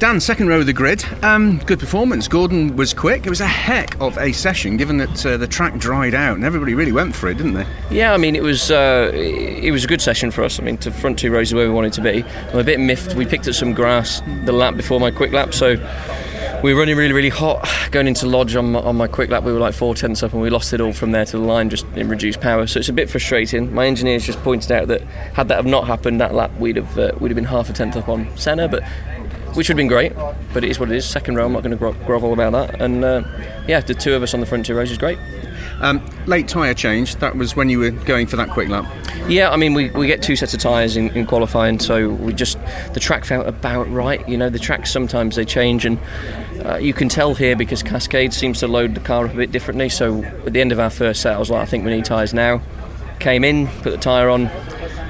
Dan, second row of the grid. Um, good performance. Gordon was quick. It was a heck of a session, given that uh, the track dried out and everybody really went for it, didn't they? Yeah, I mean it was uh, it was a good session for us. I mean, to front two rows is where we wanted to be. I'm a bit miffed. We picked up some grass the lap before my quick lap, so we were running really, really hot. Going into Lodge on my, on my quick lap, we were like four tenths up, and we lost it all from there to the line just in reduced power. So it's a bit frustrating. My engineers just pointed out that had that have not happened, that lap we'd have uh, we'd have been half a tenth up on Senna, but which would have been great. But it is what it is. Second row, I'm not going to gro- grovel about that. And uh, yeah, the two of us on the front two rows is great. Um, late tyre change. That was when you were going for that quick lap. Yeah, I mean, we, we get two sets of tyres in, in qualifying, so we just the track felt about right. You know, the tracks sometimes they change, and uh, you can tell here because Cascade seems to load the car up a bit differently. So at the end of our first set, I was like, I think we need tyres now. Came in, put the tyre on.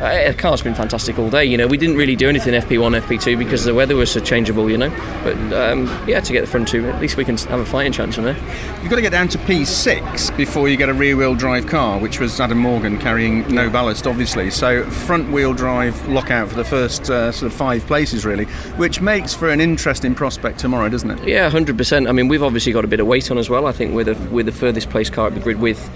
Uh, the car's been fantastic all day. You know, we didn't really do anything FP1, FP2 because the weather was so changeable. You know, but um, yeah, to get the front two, at least we can have a fighting chance from there. You've got to get down to P6 before you get a rear-wheel drive car, which was Adam Morgan carrying no ballast, obviously. So front-wheel drive lockout for the first uh, sort of five places, really, which makes for an interesting prospect tomorrow, doesn't it? Yeah, hundred percent. I mean, we've obviously got a bit of weight on as well. I think we're the we're the furthest placed car at the grid with.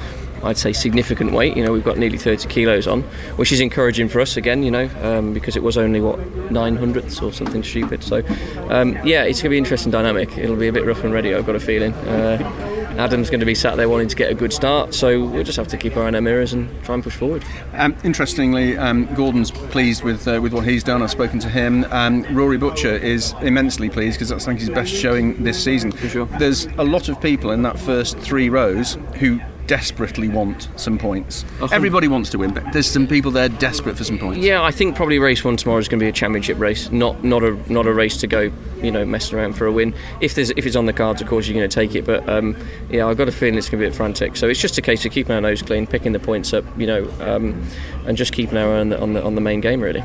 I'd say significant weight. You know, we've got nearly 30 kilos on, which is encouraging for us again. You know, um, because it was only what nine hundredths or something stupid. So, um, yeah, it's going to be interesting dynamic. It'll be a bit rough and ready. I've got a feeling. Uh, Adam's going to be sat there wanting to get a good start, so we'll just have to keep our eye on our mirrors and try and push forward. Um, interestingly, um, Gordon's pleased with uh, with what he's done. I've spoken to him. Um, Rory Butcher is immensely pleased because that's I think his best showing this season. For sure. There's a lot of people in that first three rows who desperately want some points. Everybody wants to win, but there's some people there desperate for some points. Yeah, I think probably race one tomorrow is going to be a championship race, not not a not a race to go, you know, messing around for a win. If there's if it's on the cards, of course you're going to take it. But um, yeah, I've got a feeling it's going to be a bit frantic. So it's just a case of keeping our nose clean, picking the points up, you know, um, and just keeping our eye on the, on the on the main game really.